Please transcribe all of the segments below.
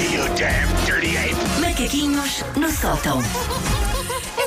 you damn dirty ape! Macaquinhos no sótão.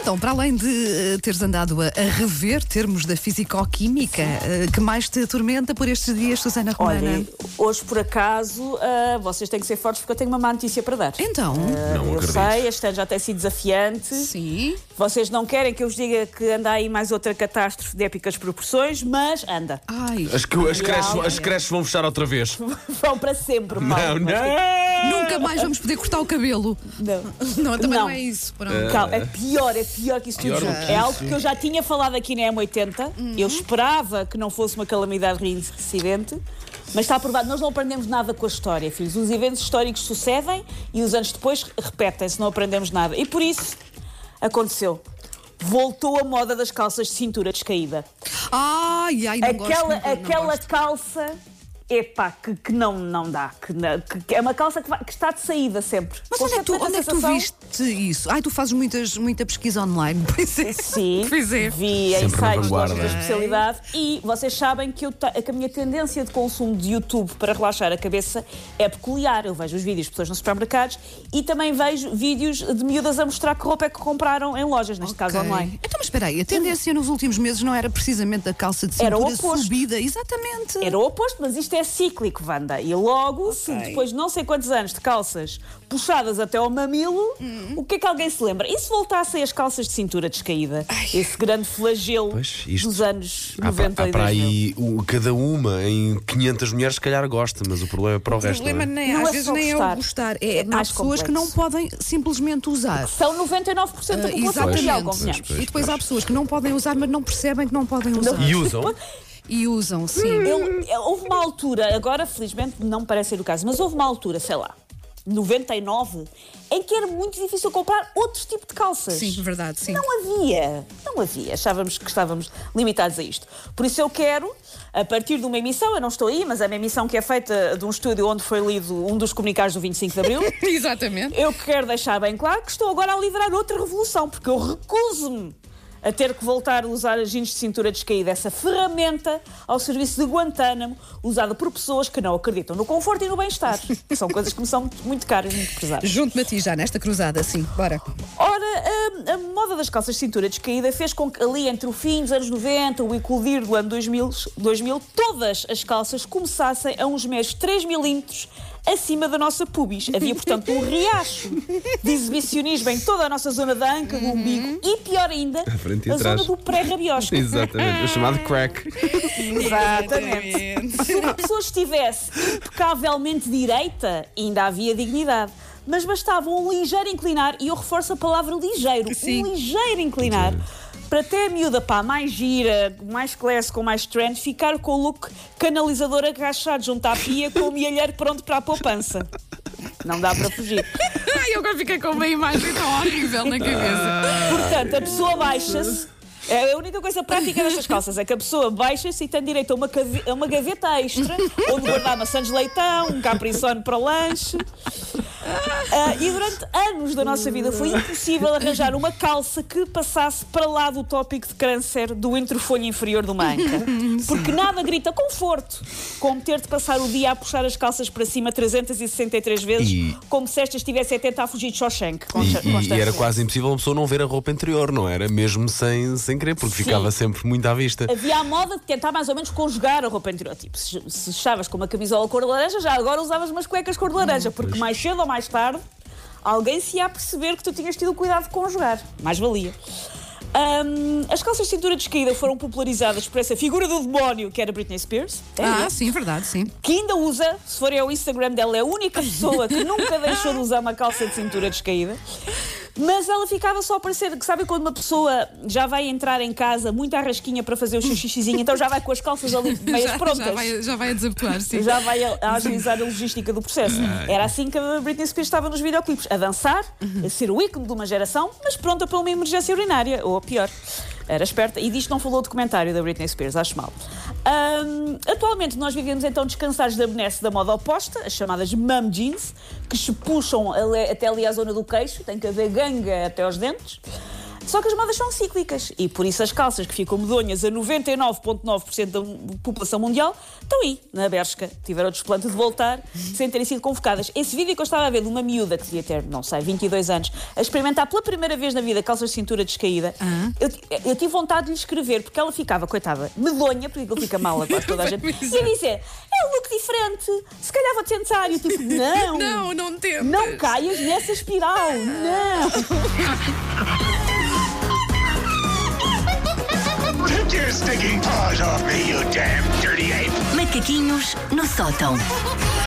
Então, para além de eh, teres andado a, a rever termos da fisicoquímica, eh, que mais te atormenta por estes dias, Susana Romana? Olha, hoje por acaso ah, vocês têm que ser fortes porque eu tenho uma má notícia para dar. Então, Não eu acredito. sei, este ano já tem sido desafiante. sim. Vocês não querem que eu vos diga que anda aí mais outra catástrofe de épicas proporções, mas anda. Ai, As, que- as, creches, as creches vão fechar outra vez. Vão para sempre, Paulo. Não, não! Nunca mais vamos poder cortar o cabelo. Não. Não, também não, Não. é isso. Pronto. Calma, é pior, é pior que isso tudo junto. que É algo que eu já tinha falado aqui na M80. Eu esperava que não fosse uma calamidade reincidente. Mas está aprovado, nós não aprendemos nada com a história, filhos. Os eventos históricos sucedem e os anos depois repetem-se, não aprendemos nada. E por isso aconteceu. Voltou a moda das calças de cintura descaída. Ai, ai, não aquela gosto. não- não aquela gosto. calça, epá, que, que não, não dá. Que, não- que é uma calça que, vai- que está de saída sempre. Mas onde é que tu, onde é que tu sensação- viste isso? Ai, tu fazes muitas, muita pesquisa online. Pois é. Sim, Pois é. vi em sites de da especialidade e vocês sabem que, eu que a minha tendência de consumo de YouTube para relaxar a cabeça é peculiar. Eu vejo os vídeos de pessoas nos supermercados e também vejo vídeos de miúdas a mostrar que roupa é que compraram em lojas, neste caso Ok. online. Então, mas espera aí, a tendência nos últimos meses não era precisamente a calça de Era o cintura oposto. subida? Exatamente. Era o oposto, mas isto é cíclico, Wanda. E logo, se depois de não sei quantos anos de calças puxadas até ao mamilo, Uhum. o que é que alguém se lembra? E se voltassem as calças de cintura descaída? Esse grande flagelo Pois, isto- dos anos Há, 90 para- há e para 2000. aí o- cada uma em 500 mulheres, se calhar gosta, mas o problema é para o, O resto. problema não é? nem, Não às é vezes só nem é gostar. o gostar. É, É há pessoas que complexo. não podem simplesmente usar. São 99% da Ah, população mundial. Pois, e depois há pessoas que não podem usar, mas não percebem que não podem usar. E usam? E usam, sim. Eu- eu- houve uma altura, agora felizmente não me parece ser o caso, mas houve uma altura, sei lá, 99, em que era muito difícil comprar outro tipo de calças. Sim, verdade, sim. Não havia, não havia. Achávamos que estávamos limitados a isto. Por isso eu quero, a partir de uma emissão, eu não estou aí, mas é uma emissão que é feita de um estúdio onde foi lido um dos comunicados do 25 de Abril. Exatamente. Eu quero deixar bem claro que estou agora a liderar outra revolução, porque eu recuso-me a ter que voltar a usar as jeans de cintura descaída, essa ferramenta ao serviço de Guantánamo, usada por pessoas que não acreditam no conforto e no bem-estar. que São coisas que me são muito caras, muito pesadas. Junto-me a ti já nesta cruzada, sim. Bora. Ora, a, a moda das calças de cintura descaída fez com que ali entre o fim dos anos 90, o eclodir do ano 2000, 2000 todas as calças começassem a uns meros 3 milímetros acima da nossa pubis. Havia, portanto, um riacho de exibicionismo em toda a nossa zona da anca, do umbigo e, pior ainda, frente e a atrás. zona do pré-rabiosco. Exatamente, o chamado crack. Exatamente. Se uma pessoa estivesse impecavelmente direita, ainda havia dignidade. Mas bastava um ligeiro inclinar, e eu reforço a palavra ligeiro, Sim. um ligeiro inclinar, para até a miúda pá, mais gira, mais classe, com mais trend, ficar com o look canalizador agachado junto à pia com o mielheiro pronto para a poupança. Não dá para fugir. Eu agora fiquei com uma imagem tão horrível na cabeça. Portanto, a pessoa baixa-se. É a única coisa prática destas calças é que a pessoa baixa-se e tem direito a uma, cave- a uma gaveta extra, onde guardar maçãs de leitão, um capricorn para o lanche. Ah, e durante anos da nossa vida foi impossível arranjar uma calça que passasse para lá do tópico de câncer do interfolho inferior do manca. Porque nada grita conforto como ter de passar o dia a puxar as calças para cima 363 vezes, E- como se esta estivesse a tentar fugir de Shawshank. E, e- era quase impossível uma pessoa não ver a roupa interior, não era? Mesmo sem, sem querer, porque Sim. ficava sempre muito à vista. Havia a moda de tentar mais ou menos conjugar a roupa interior. Tipo, se, se estavas com uma camisola cor de laranja, já agora usavas umas cuecas cor de laranja, porque mais cedo ou mais tarde alguém se ia perceber que tu tinhas tido o cuidado de conjugar. Mais valia. Ahm, as calças de cintura descaída foram popularizadas por essa figura do demónio que era Britney Spears. É, Ah, sim, verdade, sim. que ainda usa, se forem ao Instagram dela, é a única pessoa que nunca deixou de usar uma calça de cintura descaída. Mas ela ficava só a parecer que, sabe quando uma pessoa já vai entrar em casa muito à rasquinha para fazer o seu xixizinho, então já vai com as calças ali meias Já, prontas. já, vai, já vai a desabotoar, sim. Já vai a, a agilizar a logística do processo. Era assim que a Britney Spears estava nos videoclipes, a dançar, a ser o ícone de uma geração, mas pronta para uma emergência urinária, ou a pior. Era esperta. E disto não falou o documentário da Britney Spears, acho mal. Ahm, atualmente nós vivemos então descansados da benesse da moda oposta, as chamadas mum jeans, que se puxam até ali à zona do queixo, tem que haver ganga até aos dentes. Só que as modas são cíclicas e por isso as calças que ficam medonhas a 99,9% da população mundial estão aí, na Bershka. Tiveram o desplante de voltar sem terem sido convocadas. Esse vídeo que eu estava a ver de uma miúda que devia ter, não sei, 22 anos, a experimentar pela primeira vez na vida calças de cintura descaída, eu, eu tive vontade de lhe escrever porque ela ficava, coitada, medonha, porque aquilo fica mal a quase toda a gente, e a dizer: é um look diferente, se calhar vou tentar. E eu tipo, não, Não, não temos. não caias nessa espiral, não. Your stinking paws off me, you damn dirty ape! Macaquinhos no sótão.